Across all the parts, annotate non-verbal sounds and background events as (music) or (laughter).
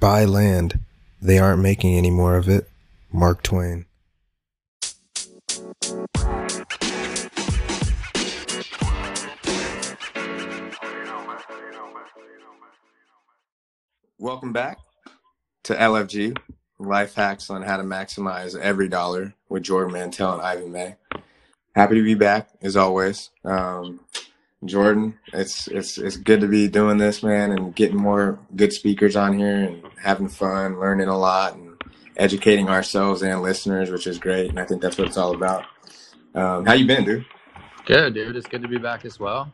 buy land. They aren't making any more of it. Mark Twain. Welcome back to LFG Life Hacks on How to Maximize Every Dollar with Jordan Mantell and Ivan May. Happy to be back as always. Um, Jordan, it's it's it's good to be doing this, man, and getting more good speakers on here and having fun, learning a lot, and educating ourselves and listeners, which is great. And I think that's what it's all about. Um, how you been, dude? Good, dude. It's good to be back as well.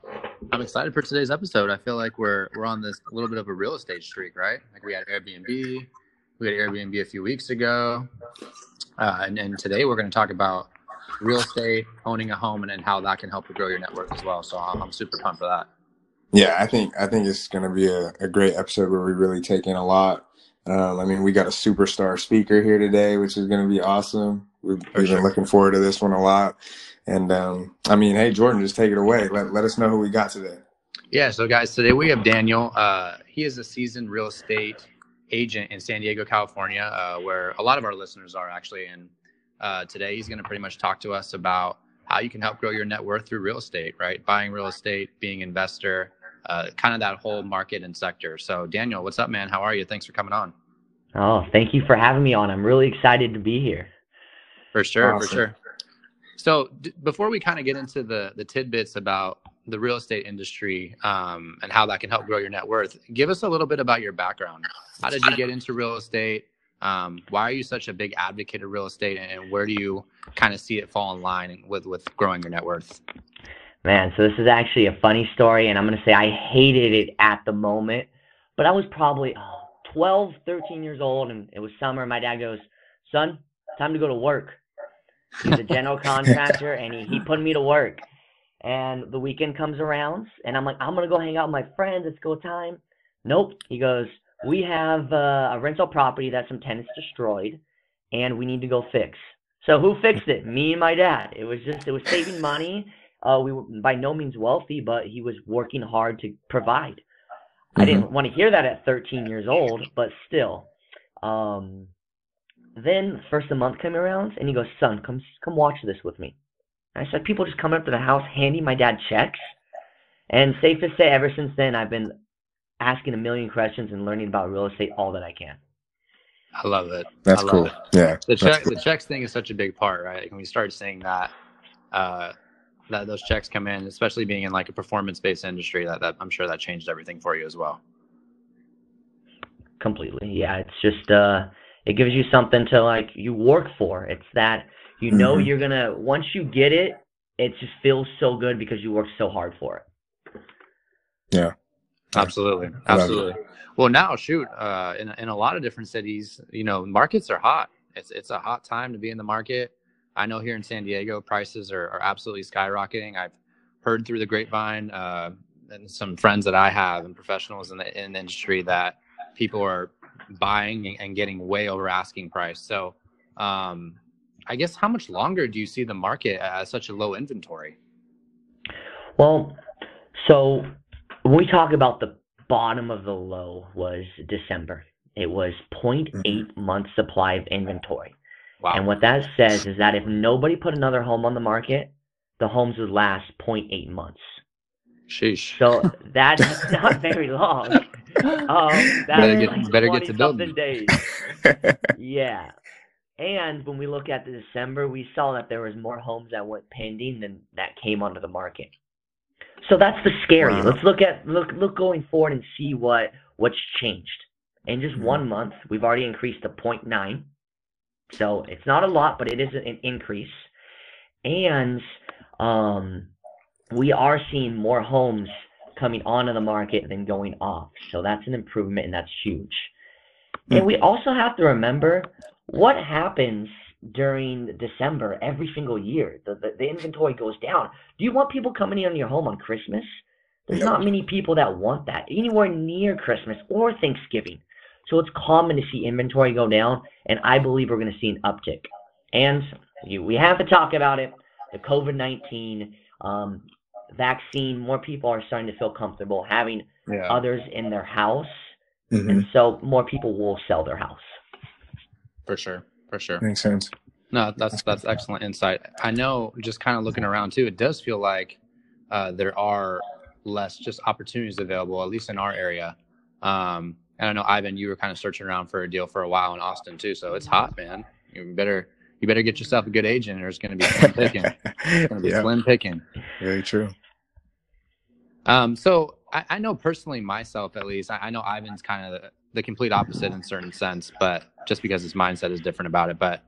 I'm excited for today's episode. I feel like we're we're on this little bit of a real estate streak, right? Like we had Airbnb, we had Airbnb a few weeks ago, uh, and, and today we're going to talk about real estate, owning a home, and, and how that can help you grow your network as well. So I'm, super pumped for that. Yeah, I think I think it's going to be a, a great episode where we really take in a lot. Um, I mean, we got a superstar speaker here today, which is going to be awesome. We've, we've been looking forward to this one a lot. And um, I mean, hey, Jordan, just take it away. Let, let us know who we got today. Yeah, so guys, today we have Daniel. Uh, he is a seasoned real estate agent in San Diego, California, uh, where a lot of our listeners are actually. And uh, today he's going to pretty much talk to us about how you can help grow your net worth through real estate, right? Buying real estate, being investor, uh, kind of that whole market and sector. So, Daniel, what's up, man? How are you? Thanks for coming on. Oh, thank you for having me on. I'm really excited to be here. For sure, awesome. for sure. So, d- before we kind of get into the the tidbits about the real estate industry um, and how that can help grow your net worth, give us a little bit about your background. How did you get into real estate? Um, why are you such a big advocate of real estate, and where do you kind of see it fall in line with with growing your net worth? Man, so this is actually a funny story, and I'm going to say I hated it at the moment, but I was probably oh, 12, 13 years old, and it was summer. My dad goes, "Son, time to go to work." He's a general contractor, and he, he put me to work. And the weekend comes around, and I'm like, I'm gonna go hang out with my friends. It's go time. Nope. He goes, we have uh, a rental property that some tenants destroyed, and we need to go fix. So who fixed it? Me and my dad. It was just it was saving money. Uh, we were by no means wealthy, but he was working hard to provide. Mm-hmm. I didn't want to hear that at 13 years old, but still. Um, then first a month came around, and he goes, "Son, come come watch this with me." And I said, "People just coming up to the house, handing my dad checks." And safe to say, ever since then, I've been asking a million questions and learning about real estate all that I can. I love it. That's love cool. It. Yeah. The check, cool. the checks thing is such a big part, right? Like when we start seeing that, uh, that those checks come in, especially being in like a performance-based industry, that, that I'm sure that changed everything for you as well. Completely. Yeah. It's just, uh, it gives you something to like, you work for. It's that you know mm-hmm. you're going to, once you get it, it just feels so good because you work so hard for it. Yeah. Absolutely, absolutely. Well, now shoot, uh, in in a lot of different cities, you know, markets are hot. It's it's a hot time to be in the market. I know here in San Diego, prices are, are absolutely skyrocketing. I've heard through the grapevine uh, and some friends that I have and professionals in the in the industry that people are buying and getting way over asking price. So, um, I guess how much longer do you see the market at such a low inventory? Well, so when we talk about the bottom of the low was December. It was 0.8 mm-hmm. month supply of inventory. Wow. And what that says is that if nobody put another home on the market, the homes would last 0.8 months. Sheesh. So that's (laughs) not very long. Um, better get, like better get to building. days. yeah. And when we look at the December, we saw that there was more homes that went pending than that came onto the market. So that's the scary. Wow. Let's look at look look going forward and see what what's changed. In just one mm-hmm. month, we've already increased to 0.9. So it's not a lot, but it is an increase. And um, we are seeing more homes coming onto the market than going off. So that's an improvement and that's huge. And we also have to remember what happens during December every single year. The, the, the inventory goes down. Do you want people coming in on your home on Christmas? There's not many people that want that anywhere near Christmas or Thanksgiving. So it's common to see inventory go down, and I believe we're going to see an uptick. And you, we have to talk about it. The COVID 19 um, vaccine, more people are starting to feel comfortable having yeah. others in their house mm-hmm. and so more people will sell their house. For sure, for sure, makes sense. No, that's that's excellent insight. I know, just kind of looking around too, it does feel like uh, there are less just opportunities available, at least in our area. Um, and I know Ivan, you were kind of searching around for a deal for a while in Austin too, so it's hot, man. You better you better get yourself a good agent, or it's going to be slim picking. it's going to be (laughs) yeah. slim picking. Very true. Um, so I, I, know personally myself, at least, I, I know Ivan's kind of the, the, complete opposite in certain sense, but just because his mindset is different about it. But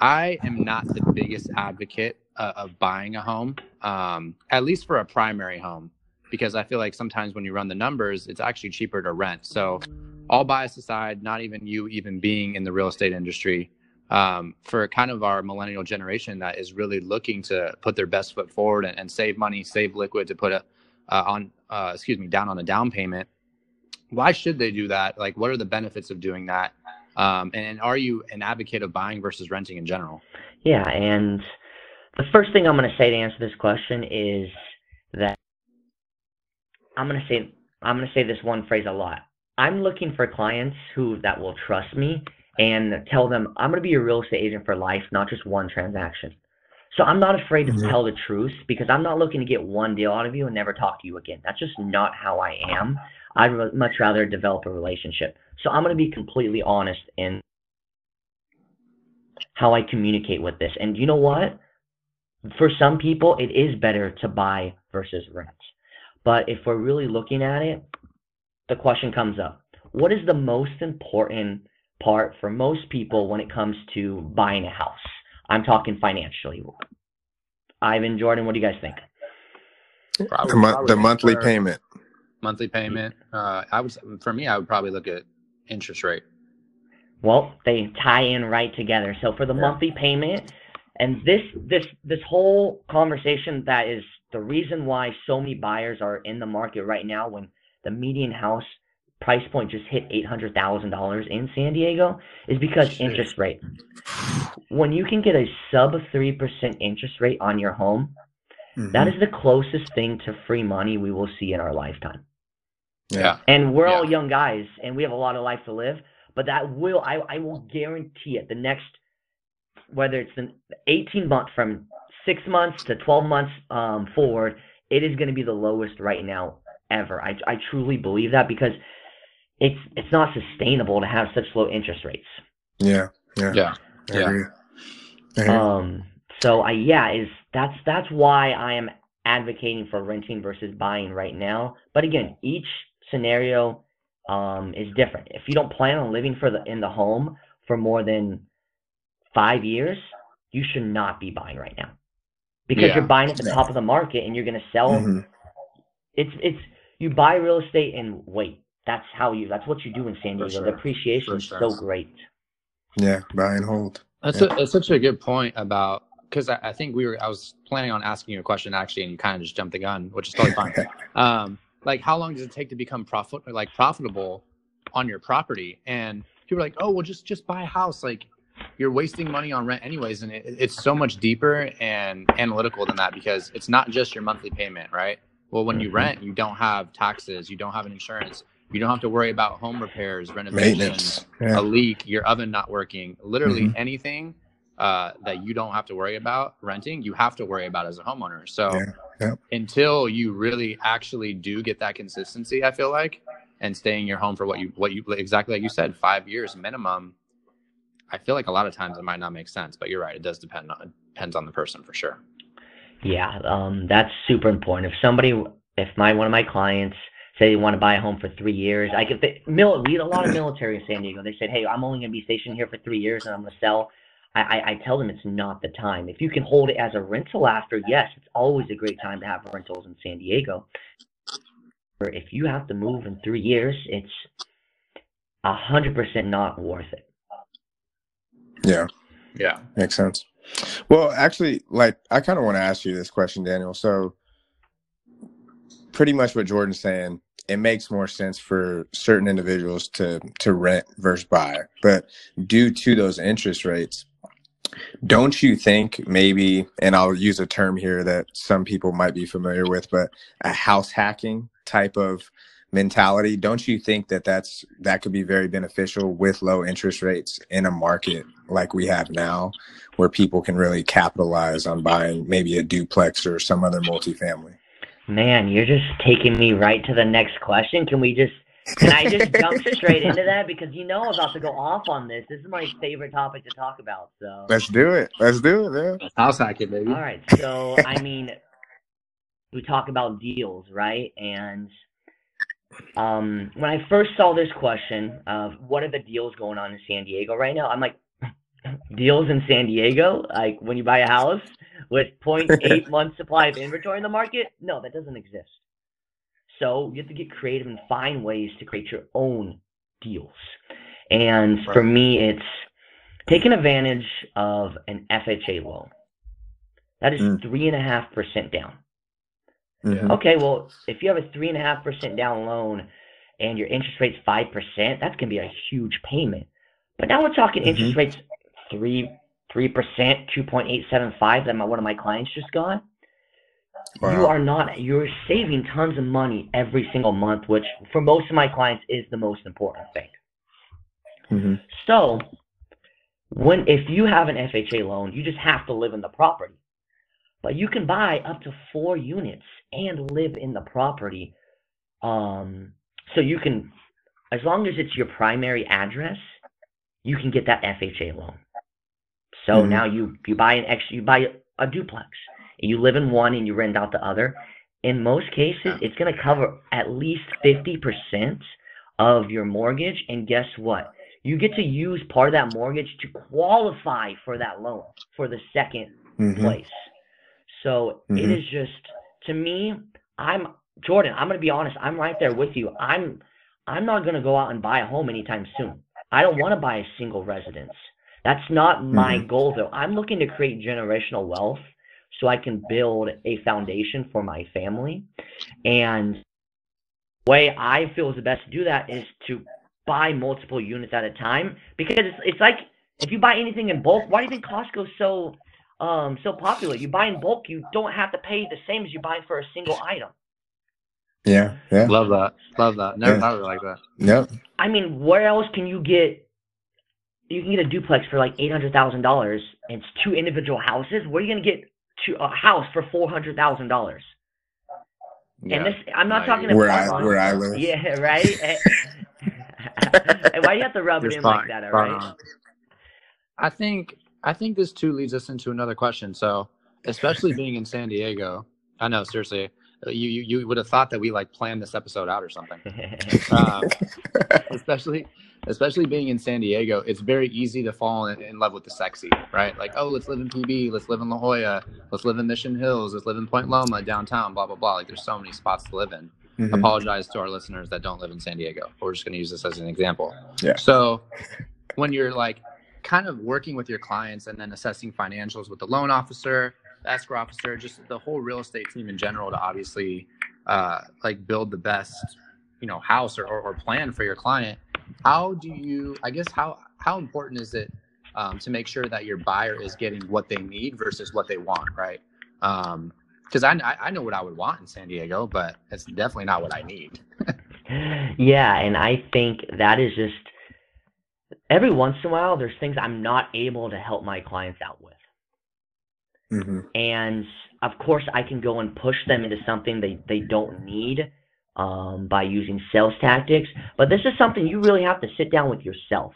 I am not the biggest advocate uh, of buying a home, um, at least for a primary home, because I feel like sometimes when you run the numbers, it's actually cheaper to rent. So, all bias aside, not even you even being in the real estate industry, um, for kind of our millennial generation that is really looking to put their best foot forward and, and save money, save liquid to put a uh, on uh, excuse me down on a down payment. Why should they do that? Like, what are the benefits of doing that? Um, and, and are you an advocate of buying versus renting in general? Yeah, and the first thing I'm going to say to answer this question is that I'm going to say I'm going to say this one phrase a lot. I'm looking for clients who that will trust me and tell them I'm going to be a real estate agent for life, not just one transaction. So I'm not afraid to mm-hmm. tell the truth because I'm not looking to get one deal out of you and never talk to you again. That's just not how I am. I'd much rather develop a relationship. So I'm going to be completely honest in how I communicate with this. And you know what? For some people, it is better to buy versus rent. But if we're really looking at it, the question comes up what is the most important part for most people when it comes to buying a house? I'm talking financially. Ivan, Jordan, what do you guys think? Probably, the, mo- the monthly payment. Monthly payment. Uh, I would, for me, I would probably look at interest rate. Well, they tie in right together. So for the yeah. monthly payment, and this this this whole conversation that is the reason why so many buyers are in the market right now when the median house price point just hit $800,000 in San Diego is because Shit. interest rate. When you can get a sub 3% interest rate on your home, mm-hmm. that is the closest thing to free money we will see in our lifetime. Yeah. And we're yeah. all young guys and we have a lot of life to live, but that will I I will guarantee it the next whether it's an 18 months from 6 months to 12 months um, forward, it is going to be the lowest right now ever. I I truly believe that because it's it's not sustainable to have such low interest rates. Yeah, yeah, yeah, yeah. Um. So I yeah is that's that's why I am advocating for renting versus buying right now. But again, each scenario um is different. If you don't plan on living for the in the home for more than five years, you should not be buying right now because yeah. you're buying at the top of the market and you're going to sell. Mm-hmm. It's it's you buy real estate and wait that's how you that's what you do in San Diego. Sure. The appreciation is so great. Yeah, buy and hold. That's, yeah. a, that's such a good point about because I, I, think we were I was planning on asking you a question actually, and you kind of just jumped the gun, which is totally fine. (laughs) um, like how long does it take to become profit like profitable on your property? And people are like, oh well, just just buy a house. Like you're wasting money on rent anyways, and it, it's so much deeper and analytical than that because it's not just your monthly payment, right? Well, when you mm-hmm. rent, you don't have taxes, you don't have an insurance, you don't have to worry about home repairs, renovations, yeah. a leak, your oven not working. Literally mm-hmm. anything uh, that you don't have to worry about renting, you have to worry about as a homeowner. So yeah. Yeah. until you really actually do get that consistency, I feel like, and stay in your home for what you what you exactly like you said, five years minimum. I feel like a lot of times it might not make sense, but you're right. It does depend on depends on the person for sure. Yeah, um, that's super important. If somebody, if my one of my clients say they want to buy a home for three years. I could mil, we had a lot of military in San Diego. They said, "Hey, I'm only going to be stationed here for three years, and I'm going to sell." I, I, I tell them it's not the time. If you can hold it as a rental after, yes, it's always a great time to have rentals in San Diego. Or if you have to move in three years, it's a hundred percent not worth it. Yeah. Yeah. Makes sense. Well, actually, like I kind of want to ask you this question, Daniel. So, pretty much what Jordan's saying it makes more sense for certain individuals to to rent versus buy. But due to those interest rates, don't you think maybe, and I'll use a term here that some people might be familiar with, but a house hacking type of mentality. Don't you think that that's that could be very beneficial with low interest rates in a market like we have now, where people can really capitalize on buying maybe a duplex or some other multifamily? Man, you're just taking me right to the next question. Can we just can I just jump straight into that because you know I'm about to go off on this. This is my favorite topic to talk about. So let's do it. Let's do it, man. House hacking, baby. All right. So I mean, we talk about deals, right? And um, when I first saw this question of what are the deals going on in San Diego right now, I'm like, (laughs) deals in San Diego? Like when you buy a house with (laughs) 0.8 months supply of inventory in the market? No, that doesn't exist. So you have to get creative and find ways to create your own deals. And right. for me, it's taking advantage of an FHA loan. That is mm. three and a half percent down. Mm-hmm. Okay, well, if you have a three and a half percent down loan and your interest rate's five percent, that's gonna be a huge payment. But now we're talking mm-hmm. interest rates three three percent, two point eight seven five that my, one of my clients just got. Wow. You are not you're saving tons of money every single month, which for most of my clients is the most important thing. Mm-hmm. So when if you have an FHA loan, you just have to live in the property. But you can buy up to four units and live in the property. Um, so you can, as long as it's your primary address, you can get that FHA loan. So mm-hmm. now you you buy an extra, you buy a duplex, and you live in one and you rent out the other. In most cases, it's going to cover at least fifty percent of your mortgage. And guess what? You get to use part of that mortgage to qualify for that loan for the 2nd mm-hmm. place. So mm-hmm. it is just to me, I'm Jordan, I'm gonna be honest, I'm right there with you. I'm I'm not gonna go out and buy a home anytime soon. I don't want to buy a single residence. That's not my mm-hmm. goal though. I'm looking to create generational wealth so I can build a foundation for my family. And the way I feel is the best to do that is to buy multiple units at a time because it's, it's like if you buy anything in bulk, why do you think Costco's so um, so popular. You buy in bulk, you don't have to pay the same as you buy for a single item. Yeah, yeah. Love that. Love that. Never yeah. thought of it like that. Yep. I mean, where else can you get? You can get a duplex for like eight hundred thousand dollars, and it's two individual houses. Where are you gonna get to a house for four hundred thousand dollars? Yeah, and this, I'm not talking about where I where I live. Yeah, right. (laughs) (laughs) and why do you have to rub it in like that? All right. I think I think this too leads us into another question. So, especially being in San Diego, I know seriously, uh, you you, you would have thought that we like planned this episode out or something. um, (laughs) especially especially being in San Diego, it's very easy to fall in, in, love with the sexy, right? Like, oh, let's live in PB, let's live in La Jolla, let's live in Mission Hills, let's live in Point Loma downtown, blah blah blah. Like, there's so many spots to live in. Mm-hmm. Apologize to our listeners that don't live in San Diego. We're just going to use this as an example. Yeah. So, when you're like kind of working with your clients and then assessing financials with the loan officer, the escrow officer, just the whole real estate team in general to obviously uh, like build the best, you know, house or, or, or, plan for your client. How do you, I guess, how, how important is it um, to make sure that your buyer is getting what they need versus what they want, right? Um, because I, I know what I would want in San Diego, but it's definitely not what I need. yeah, and I think that is just every once in a while there's things I'm not able to help my clients out with. Mm-hmm. And of course I can go and push them into something they, they don't need um, by using sales tactics. But this is something you really have to sit down with yourself.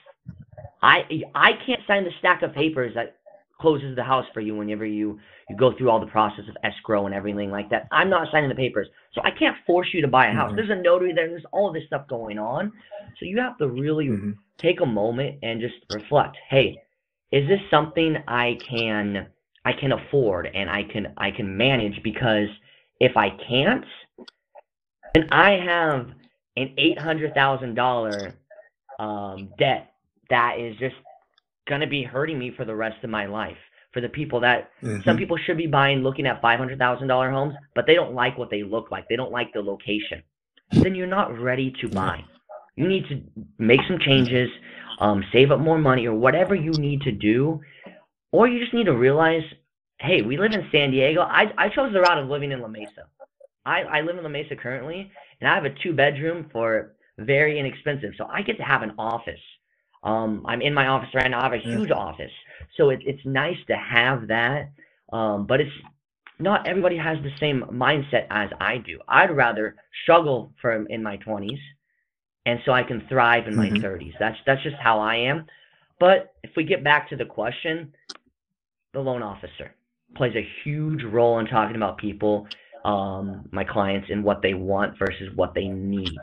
I I can't sign the stack of papers that closes the house for you whenever you you go through all the process of escrow and everything like that. I'm not signing the papers, so I can't force you to buy a house. Mm-hmm. There's a notary there. There's all this stuff going on, so you have to really mm-hmm. take a moment and just reflect. Hey, is this something I can I can afford and I can I can manage? Because if I can't, then I have an eight hundred thousand dollar um, debt that is just gonna be hurting me for the rest of my life for the people that mm-hmm. some people should be buying looking at $500,000 homes, but they don't like what they look like. They don't like the location. Then you're not ready to buy. You need to make some changes, um, save up more money or whatever you need to do. Or you just need to realize, hey, we live in San Diego. I, I chose the route of living in La Mesa. I, I live in La Mesa currently, and I have a two bedroom for very inexpensive. So I get to have an office. Um, I'm in my office right now. I have a huge yeah. office, so it, it's nice to have that. Um, but it's not everybody has the same mindset as I do. I'd rather struggle from in my 20s, and so I can thrive in mm-hmm. my 30s. That's that's just how I am. But if we get back to the question, the loan officer plays a huge role in talking about people, um, my clients, and what they want versus what they need.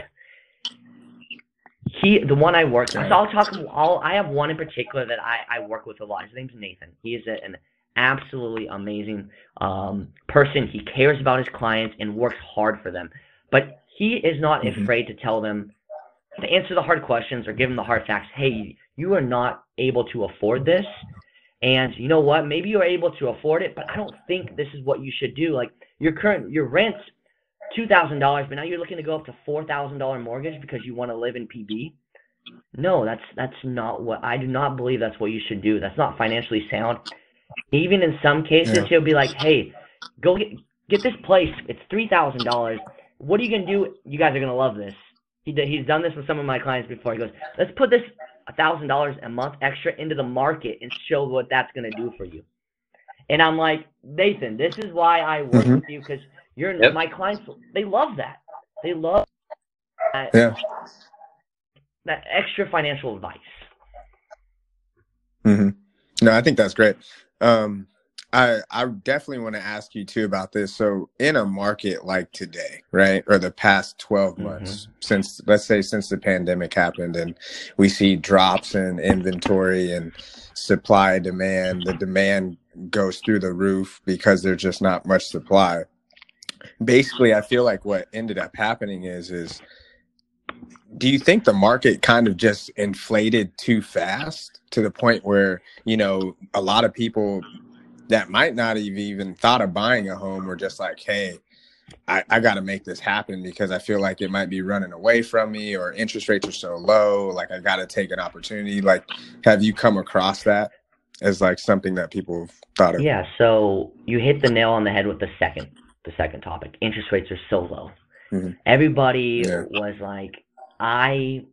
He, the one I work with, so I'll talk. I'll, I have one in particular that I, I work with a lot. His name's Nathan. He is a, an absolutely amazing um, person. He cares about his clients and works hard for them. But he is not mm-hmm. afraid to tell them to answer the hard questions or give them the hard facts. Hey, you are not able to afford this. And you know what? Maybe you're able to afford it, but I don't think this is what you should do. Like your current your rent's two thousand dollars, but now you're looking to go up to four thousand dollar mortgage because you want to live in PB. No, that's that's not what I do not believe that's what you should do. That's not financially sound. Even in some cases, yeah. he'll be like, "Hey, go get get this place. It's three thousand dollars. What are you gonna do? You guys are gonna love this." He he's done this with some of my clients before. He goes, "Let's put this thousand dollars a month extra into the market and show what that's going to do for you. And I'm like, Nathan, this is why I work mm-hmm. with you because you're yep. my clients. They love that. They love that, yeah. that extra financial advice. Mm-hmm. No, I think that's great. Um, I I definitely want to ask you too about this. So in a market like today, right, or the past 12 mm-hmm. months mm-hmm. since let's say since the pandemic happened and we see drops in inventory and supply demand, the demand goes through the roof because there's just not much supply. Basically, I feel like what ended up happening is is do you think the market kind of just inflated too fast to the point where, you know, a lot of people that might not have even thought of buying a home were just like, hey, I, I got to make this happen because I feel like it might be running away from me or interest rates are so low. Like I got to take an opportunity. Like, have you come across that as like something that people have thought of? Yeah. So you hit the nail on the head with the second, the second topic. Interest rates are so low. Mm-hmm. Everybody yeah. was like, I,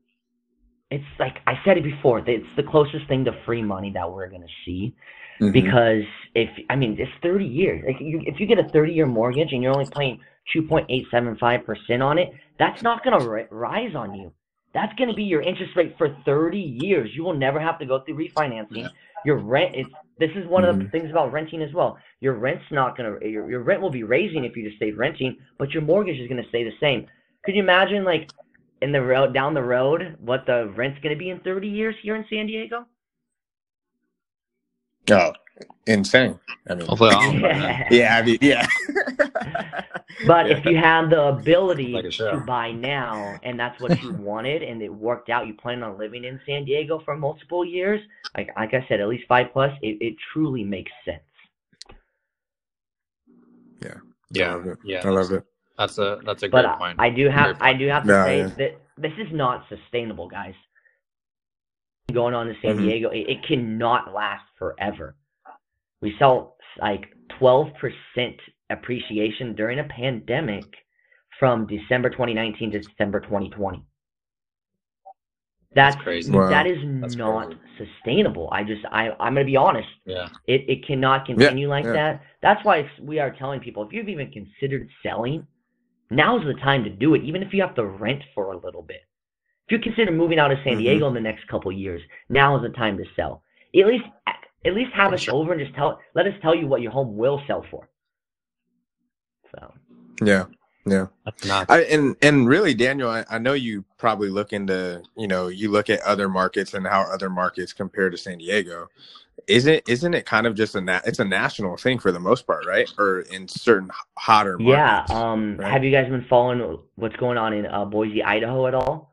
it's like I said it before. It's the closest thing to free money that we're gonna see. Mm-hmm. Because if I mean it's 30 years. Like you, if you get a 30 year mortgage and you're only paying 2.875% on it, that's not going to ri- rise on you. That's going to be your interest rate for 30 years. You will never have to go through refinancing. Yeah. Your rent it's this is one mm-hmm. of the mm-hmm. things about renting as well. Your rent's not going to your, your rent will be raising if you just stay renting, but your mortgage is going to stay the same. Could you imagine like in the road down the road what the rent's going to be in 30 years here in San Diego? Oh, insane. I mean, (laughs) yeah, I mean, yeah. (laughs) but yeah. if you have the ability like to buy now, and that's what you wanted, and it worked out, you plan on living in San Diego for multiple years, like like I said, at least five plus, it, it truly makes sense. Yeah. Yeah. I love it. Yeah. I love it. That's a that's a great but point. I, I do have I do have to no, say yeah. that this is not sustainable, guys going on to San mm-hmm. Diego, it, it cannot last forever. We saw like 12% appreciation during a pandemic from December 2019 to December 2020. That's, That's crazy. Wow. That is That's not crazy. sustainable. I just I I'm gonna be honest. Yeah. It it cannot continue yeah, like yeah. that. That's why we are telling people if you've even considered selling, now's the time to do it. Even if you have to rent for a little bit. If you consider moving out of San mm-hmm. Diego mm-hmm. in the next couple years, now is the time to sell. At least at least have us over and just tell let us tell you what your home will sell for. So yeah. Yeah. I, and and really, Daniel, I, I, know you probably look into you know you look at other markets and how other markets compare to San Diego. Isn't isn't it kind of just a na- it's a national thing for the most part, right? Or in certain hotter markets. Yeah. Um. Right? Have you guys been following what's going on in uh, Boise, Idaho, at all?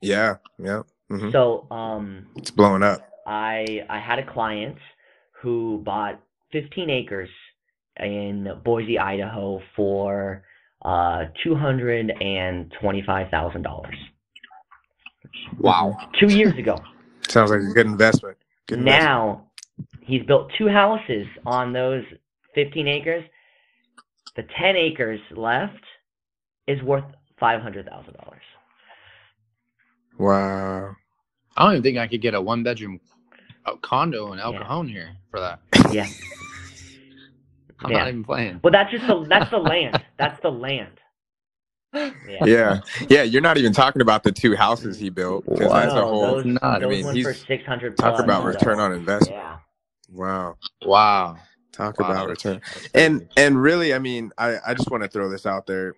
Yeah, yeah. Mm-hmm. So um, it's blowing up. I I had a client who bought 15 acres in Boise, Idaho for uh, two hundred and twenty-five thousand dollars. Wow! Two years ago. Sounds like a good investment. Good now investment. he's built two houses on those 15 acres. The 10 acres left is worth five hundred thousand dollars. Wow. I don't even think I could get a one bedroom condo in El Yeah. Cajon here for that. (laughs) Yeah. (laughs) I'm Yeah. not even playing. Well, that's just the that's the land. (laughs) That's the land. Yeah. Yeah. Yeah. You're not even talking about the two houses he built. 'cause that's a whole those, Not, I mean, he's- for six hundred. talk about return on investment. Yeah. Wow. Wow. Talk Wow, about return. and and really i mean i i just want to throw this out there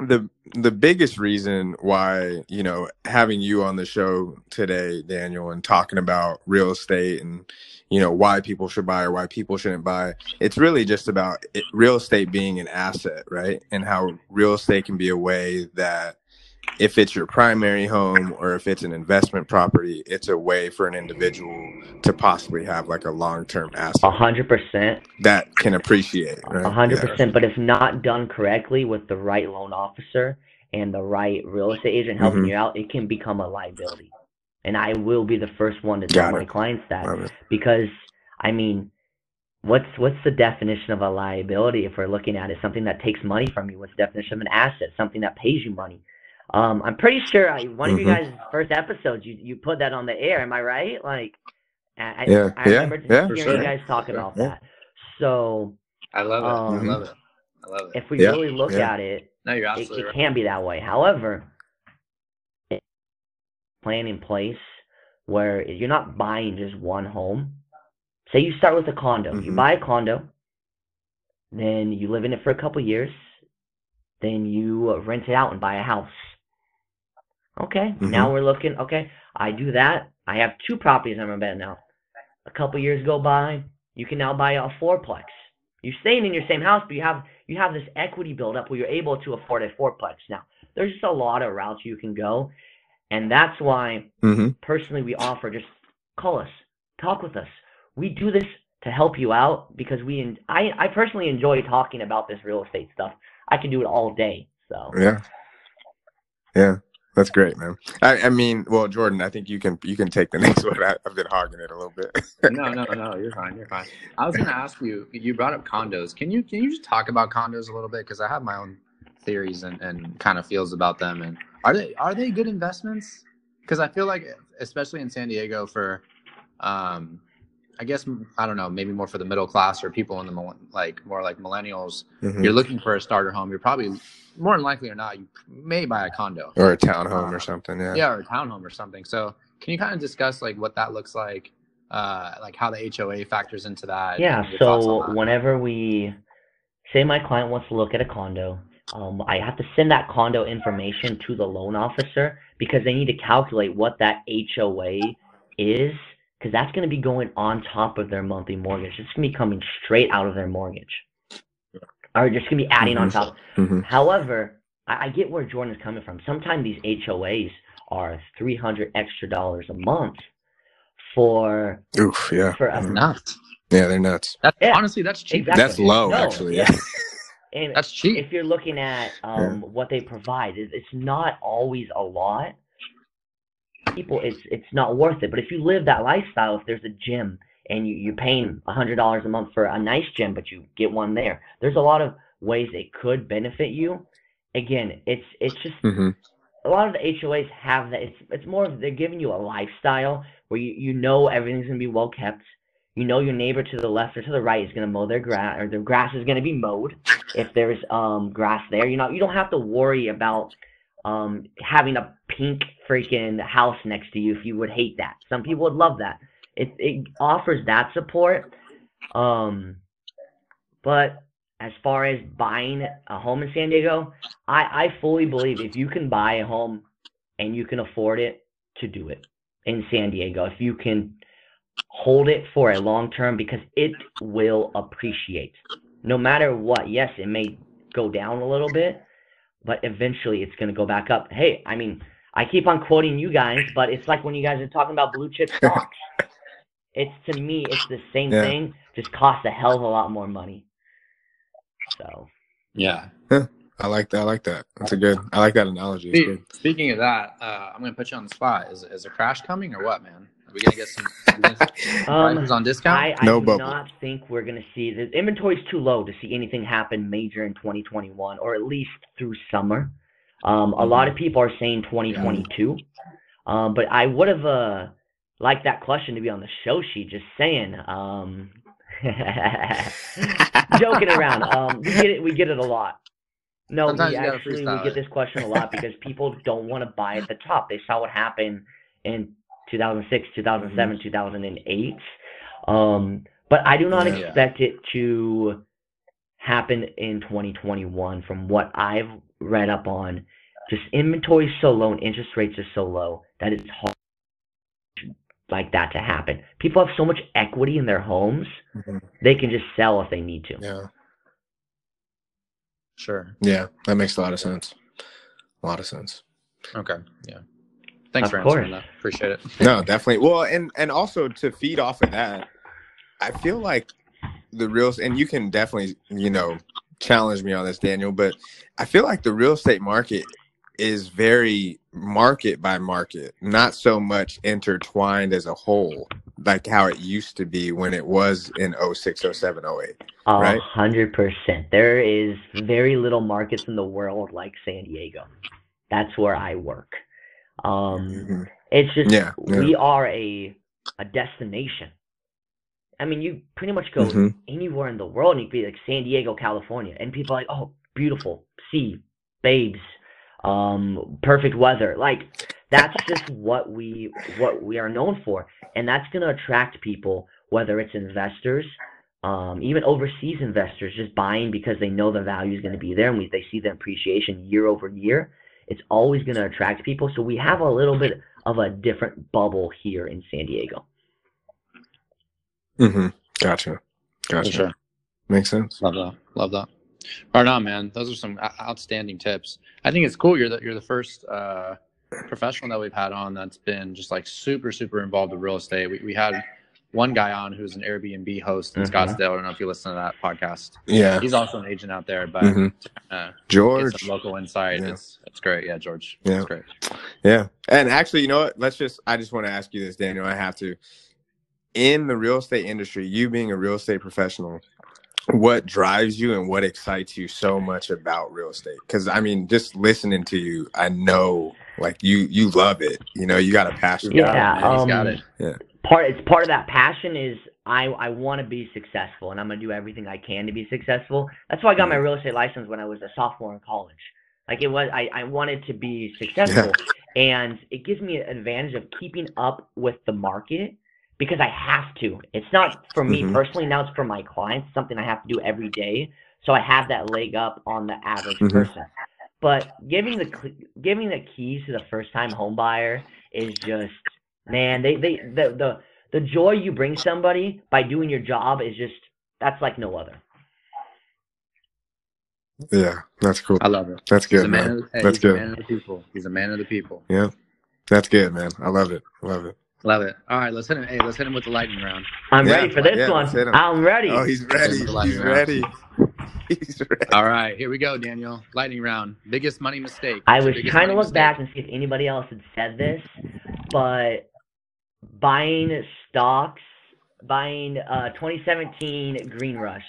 the the biggest reason why you know having you on the show today daniel and talking about real estate and you know why people should buy or why people shouldn't buy it's really just about it, real estate being an asset right? And how real estate can be a way that if it's your primary home or if it's an investment property it's a way for an individual to possibly have like a long-term asset. A hundred percent. that can appreciate? A hundred percent. But if not done correctly with the right loan officer and the right real estate agent helping Mhm. you out, it can become a liability. And I will be the first one to tell my clients that because I mean, what's what's the definition of a liability if we're looking at it? Something that takes money from you. What's the definition of an asset? Something that pays you money. Um, I'm pretty sure I, one of you Mhm. guys' first episodes, you you put that on the air. Am I right? Like, I, I- Yeah, I yeah, remember yeah, for hearing you guys talk Sure, about yeah. that. So I love it. Um, I love it. I love it. if we Yeah, really look yeah. at it, No, you're it, absolutely it right. can be that way. However, plan in place where you're not buying just one home. Say you start with a condo. You Mhm. buy a condo, then you live in it for a couple years, then you uh, rent it out and buy a house. Okay, Mhm. now we're looking. Okay, I do that. I have two properties on my bed now. A couple years go by, you can now buy a fourplex. You're staying in your same house, but you have you have this equity build up where you're able to afford a fourplex. Now, there's just a lot of routes you can go, and that's why hmm personally we offer just call us, talk with us. We do this to help you out because we I I personally enjoy talking about this real estate stuff. I can do it all day. So Yeah. Yeah. That's great, man. I, I mean, well, Jordan, I think you can you can take the (laughs) next one. I, I've been hogging it a little bit. no, no, no. You're fine. You're fine. I was going to ask you. You brought up condos. Can you can you just talk about condos a little bit? Because I have my own theories and, and kind of feels about them. And are they are they good investments? Because I feel like, especially in San Diego, for um, I guess I don't know, maybe more for the middle class or people in the like more like millennials. Mhm. You're looking for a starter home. You're probably more than likely or not, you may buy a condo. Or a townhome or something. Yeah. yeah or a townhome or something so can you kind of discuss like what that looks like uh like how the hoa factors into that Yeah, and your thoughts so that? whenever we say my client wants to look at a condo, um, I have to send that condo information to the loan officer because they need to calculate what that HOA is because that's going to be going on top of their monthly mortgage. It's going to be coming straight out of their mortgage. Or just going to be adding on Mhm. top. hmm However, I, I get where Jordan is coming from. Sometimes these HOAs are 300 extra dollars a month for Oof. Yeah. for a Mhm. nuts Yeah, they're nuts. that's Yeah, honestly that's cheap exactly. That's low, No, actually. yeah. Yeah. (laughs) And that's cheap if you're looking at um, what they provide, it's not always a lot. People, it's it's not worth it. But if you live that lifestyle, if there's a gym and you, you're paying a hundred dollars a month for a nice gym, but you get one there, there's a lot of ways it could benefit you. Again, it's it's just hmm a lot of the HOAs have that. It's it's more of they're giving you a lifestyle where you, you know everything's gonna be well kept. You know your neighbor to the left or to the right is gonna mow their grass, or their grass is gonna be mowed if there's um grass there. You know you don't have to worry about um having a pink freaking house next to you if you would hate that. Some people would love that. It it offers that support. Um, but as far as buying a home in San Diego, I, I fully believe if you can buy a home and you can afford it, to do it in San Diego. If you can hold it for a long term, because it will appreciate. No matter what, yes, it may go down a little bit, but eventually it's going to go back up. Hey, I mean, I keep on quoting you guys, (laughs) but it's like when you guys are talking about blue chip (laughs) stocks. it's to me, it's the same Yeah. thing, just costs a hell of a lot more money. So. yeah I like that. I like that. That's a good. I like that analogy. It's speaking of that uh i'm gonna put you on the spot is, is a crash coming or what man are we gonna get some, some (laughs) Um, prices on discount I, I No do bubble. not think we're going to see the inventory's too low to see anything happen major in 2021, or at least through summer. Um, a lot of people are saying 2022, um, but I would have uh, liked that question to be on the show sheet. Just saying. Um, (laughs) joking around. Um, we get it. We get it a lot. No, Sometimes we actually we get this question a lot because people don't want to buy at the top. They saw what happened in 2006, 2007, 2008. Um, but I do not Yeah. expect it to happen in 2021 from what I've read up on. Just inventory is so low and interest rates are so low that it's hard like that to happen. People have so much equity in their homes, Mhm. they can just sell if they need to. Yeah. Sure. Yeah. That makes a lot of sense. A lot of sense. Okay. Yeah. Thanks Of for answering course. that. Appreciate it. No, (laughs) definitely. Well, and and also to feed off of that, I feel like the real and you can definitely you know challenge me on this, Daniel. But I feel like the real estate market is very market by market, not so much intertwined as a whole, like how it used to be when it was in 06, 07, 08. Right. hundred percent. There is very little markets in the world like San Diego. That's where I work. Um, Mhm. it's just Yeah, yeah. we are a a destination. I mean, you pretty much go Mhm. anywhere in the world and you could be like San Diego, California, and people are like, oh, beautiful sea, babes, um, perfect weather. Like that's (laughs) just what we what we are known for, and that's gonna attract people, whether it's investors, um, even overseas investors, just buying because they know the value is gonna be there, and we, they see the appreciation year over year. It's always gonna attract people. So we have a little bit of a different bubble here in San Diego. Mm-hmm. Gotcha. Gotcha. For sure. Makes sense. Love that. Love that. Right on, man. Those are some outstanding tips. I think it's cool. You're the you're the first uh, professional that we've had on that's been just like super super involved with real estate. We we had one guy on who's an Airbnb host in Mhm. Scottsdale. I don't know if you listen to that podcast. Yeah. He's also an agent out there, but Mhm. uh, George. local insight. Yeah. It's it's great. Yeah, George. Yeah. It's great. Yeah. And actually, you know what? Let's just, I just want to ask you this, Daniel. I have to. In the real estate industry, you being a real estate professional, what drives you and what excites you so much about real estate? Because I mean, just listening to you, I know like you you love it. You know, you got a passion. He's got Yeah, it, man. He's got um, it. Part it's part of that passion is I I want to be successful and I'm gonna do everything I can to be successful. That's why I got my real estate license when I was a sophomore in college. Like it was I, I wanted to be successful and it gives me an advantage of keeping up with the market because I have to. It's not for me Mhm. personally, now it's for my clients, something I have to do every day. So I have that leg up on the average Mhm. person. But giving the giving the keys to the first time home buyer is just man, they they the the the joy you bring somebody by doing your job is just that's like no other. Yeah, that's cool. I love it. That's He's a good, man. man. Of, hey, That's he's good. a man of the people. He's a man of the people. Yeah, that's good, man. I love it. Love it. Love it. All right, let's hit him. Hey, let's hit him with the lightning round. I'm Yeah, ready for this yeah, one. let's hit 'em. I'm ready. Oh, he's ready. He's ready. (laughs) He's ready. All right, here we go, Daniel. Lightning round. Biggest money mistake. I was biggest trying to money look back and see if anybody else had said this, but buying stocks, buying uh 2017 Green Rush,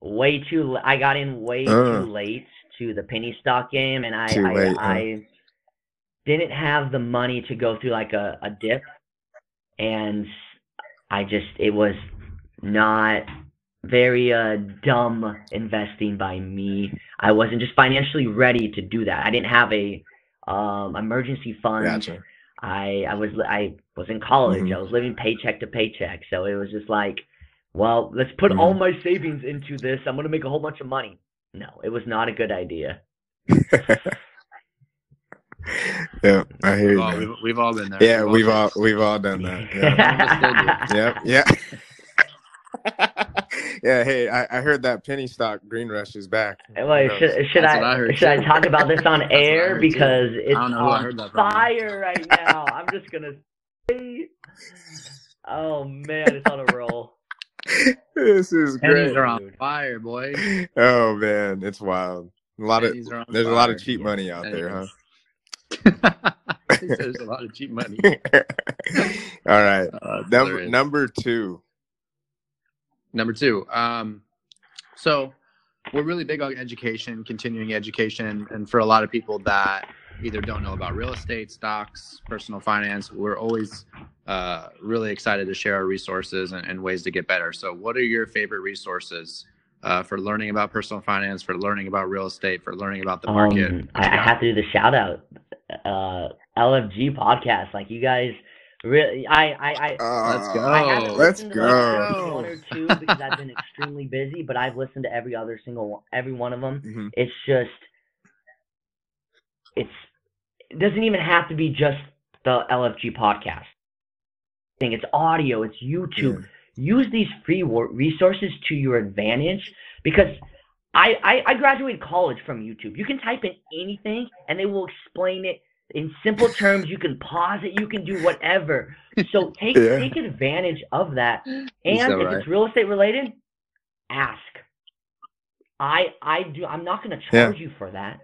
way too. I got in way Uh. too late to the penny stock game, and I I, late, huh? I didn't have the money to go through like a, a dip, and I just it was not very uh dumb investing by me. I wasn't just financially ready to do that. I didn't have a um emergency fund. Gotcha. I I was I was in college. Mhm. I was living paycheck to paycheck. So it was just like, well, let's put Mhm. all my savings into this. I'm going to make a whole bunch of money. No, it was not a good idea. (laughs) yeah, I hear We've you, all, we've, we've all been there. Yeah, we've all we've all done that. Yeah. (laughs) Yep. Yeah. (laughs) yeah. Hey, I, I heard that penny stock green rush is back. Wait, Who should, should I I heard should I talk about this on (laughs) That's what I air heard too. because it's know on heard that from. fire right (laughs) now. I'm just gonna say, oh man, it's on a roll. This is Pennies great. are on fire, boy. Oh man, it's wild. A lot of Pennies are on there's a lot of fire. cheap money out there, huh? There's a lot of cheap money. All right. Uh, Number number two. Number two. Um, so we're really big on education, continuing education, and for a lot of people that either don't know about real estate, stocks, personal finance, we're always uh, really excited to share our resources and, and, ways to get better. So, what are your favorite resources uh, for learning about personal finance, for learning about real estate, for learning about the market? Um, I, I have to do the shout out. Uh, LFG podcast, like you guys Really, I, I, I uh, let's go. I let's go. Like one or two because I've been extremely busy, but I've listened to every other single one, every one of them. Mm-hmm. It's just, it's, it doesn't even have to be just the LFG podcast thing. It's audio. It's YouTube. Yeah. Use these free resources to your advantage because I, I I graduated college from YouTube. You can type in anything and they will explain it in simple terms you can pause it you can do whatever. So (laughs) take yeah. take advantage of that. And if right? it's real estate related ask. I i do i'm not going to charge yeah. you for that.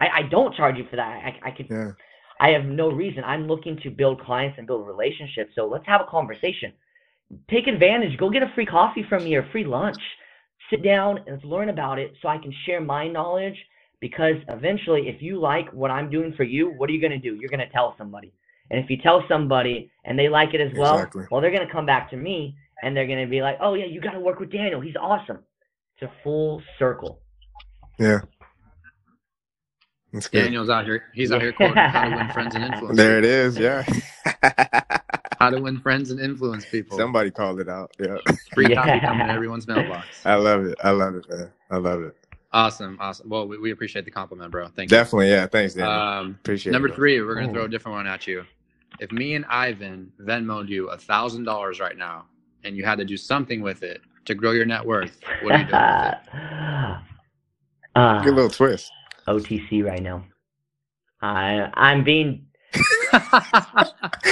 I i don't charge you for that. I i could yeah. i have no reason. I'm looking to build clients and build relationships. So let's have a conversation. Take advantage. Go get a free coffee from me or free lunch. Sit down and learn about it so i can share my knowledge because eventually, if you like what I'm doing for you, what are you going to do? You're going to tell somebody. And if you tell somebody and they like it as well, exactly. well, they're going to come back to me and they're going to be like, oh, yeah, you got to work with Daniel. He's awesome. It's a full circle. Yeah. Daniel's out here. He's out here quoting how to win friends and influence. There it is. Yeah. (laughs) how to win friends and influence people. Somebody called it out. Yeah. Free yeah. copy (laughs) coming in everyone's mailbox. I love it. I love it, man. I love it. Awesome, awesome. Well, we, we appreciate the compliment, bro. Thank you. Definitely, yeah. Thanks, Dan. Um, appreciate it. number it. three, we're gonna throw a different one at you. If me and Ivan Venmoed you a thousand dollars right now, and you had to do something with it to grow your net worth, what are you doing with it? (laughs) Uh, Good little twist. OTC right now. I I'm being. (laughs) (laughs)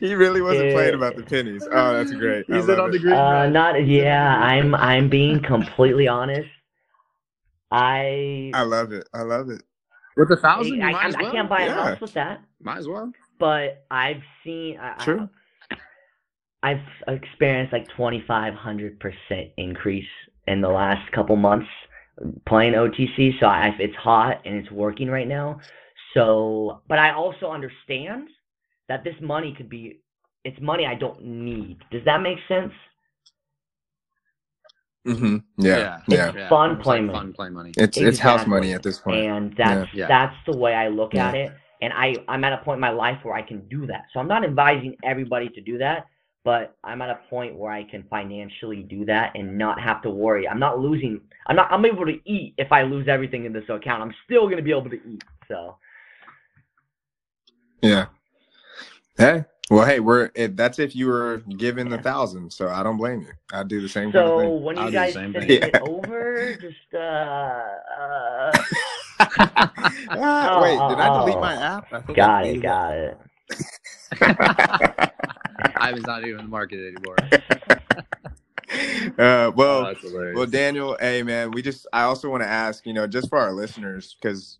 he really wasn't playing about the pennies. Oh, that's great. He's on the green. Uh, not yeah. I'm I'm being completely honest. I I love it. I love it. With a thousand, I, I, well. I, can't buy a yeah. house with that. Might as well. But I've seen. True. I, I've experienced like twenty five hundred percent increase in the last couple months playing OTC. So I, it's hot and it's working right now. So, but I also understand that this money could be. It's money I don't need. Does that make sense? Mm-hmm. Yeah, yeah, it's fun play money. Fun play money. It's exactly. it's house money at this point. point, and that's yeah. that's the way I look yeah. at it. And I I'm at a point in my life where I can do that. So I'm not advising everybody to do that, but I'm at a point where I can financially do that and not have to worry. I'm not losing. I'm not. I'm able to eat if I lose everything in this account. I'm still gonna be able to eat. So. Yeah. Hey, well, hey, we're if, that's if you were given the thousand, so I don't blame you. I do the same. So kind of thing. when you I'll guys send it yeah. over, just uh, uh... (laughs) ah, wait, did I delete my app? I got it, got it. (laughs) Ivan's not even in the market anymore. (laughs) Uh, well, oh, well, Daniel, hey man, we just I also want to ask, you know, just for our listeners, because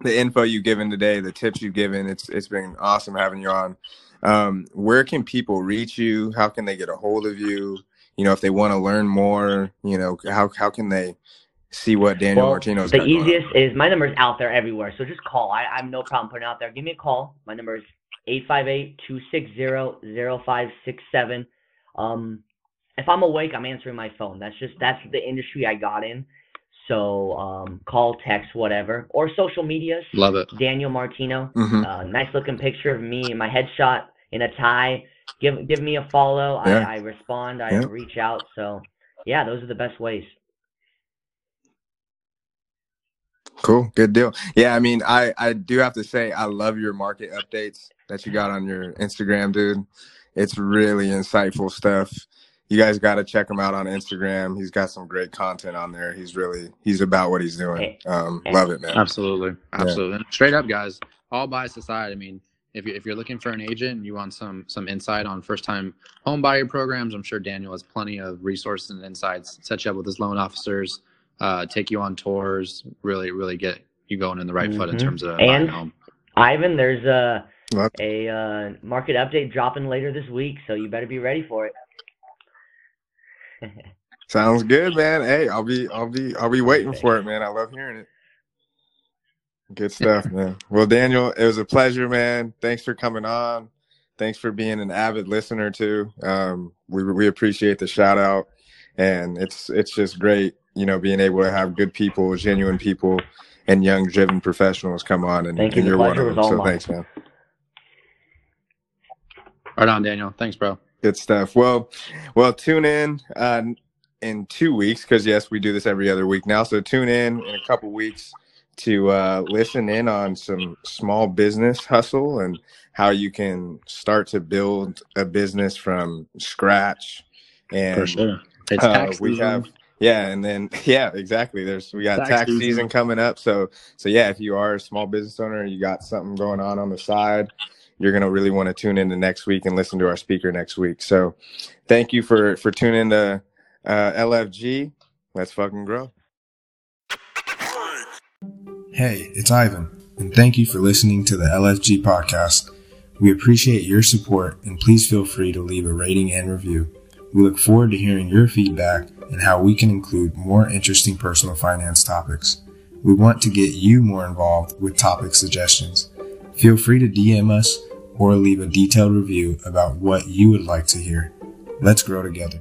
the info you've given today, the tips you've given, it's it's been awesome having you on um, where can people reach you? How can they get a hold of you? You know, if they want to learn more, you know, how how can they see what Daniel well, Martino's The easiest is my number is out there everywhere, so just call. I, I have no problem putting it out there. Give me a call. My number is 858-260-0567. Um, if I'm awake, I'm answering my phone. That's just that's the industry I got in. So um, call, text, whatever, or social medias. Love it. Daniel Martino. Mm-hmm. Uh, nice looking picture of me in my headshot in a tie. Give give me a follow. Yeah. I, I respond. I Yeah. reach out. So yeah, those are the best ways. Cool, good deal. Yeah, I mean, I I do have to say I love your market updates that you got on your Instagram, dude. It's really insightful stuff. You guys got to check him out on Instagram. He's got some great content on there. He's really he's about what he's doing. Um, love it, man. Absolutely, absolutely. And Straight up, guys. All bias aside, I mean, if you if you're looking for an agent and you want some some insight on first time home buyer programs, I'm sure Daniel has plenty of resources and insights. Set you up with his loan officers, uh, take you on tours, really really get you going in the right foot in Mhm. terms of buying And a home. Ivan, there's a Love a uh, market update dropping later this week, so you better be ready for it. Sounds good, man. Hey, I'll be, I'll be, I'll be waiting for it, man. I love hearing it. Good stuff, (laughs) man. Well, Daniel, it was a pleasure, man. Thanks for coming on. Thanks for being an avid listener too. Um, we we appreciate the shout out, and it's it's just great, you know, being able to have good people, genuine people, and young, driven professionals come on, and, Thank you. and you're one pleasure of was them. all So mine. thanks, man. Right on, Daniel. Thanks, bro. Good stuff. Well, well, tune in uh, in two weeks because yes, we do this every other week now. So tune in in a couple weeks to uh, listen in on some small business hustle and how you can start to build a business from scratch. And For sure. It's uh, tax we season. have yeah, and then (laughs) yeah, exactly. There's we got Tax tax, season. season coming up. So so yeah, if you are a small business owner, you got something going on on the side, you're gonna really want to tune into next week and listen to our speaker next week. So thank you for for tuning to uh, LFG. Let's fucking grow. Hey, it's Ivan, and thank you for listening to the LFG podcast. We appreciate your support, and please feel free to leave a rating and review. We look forward to hearing your feedback and how we can include more interesting personal finance topics. We want to get you more involved with topic suggestions. Feel free to DM us or leave a detailed review about what you would like to hear. Let's grow together.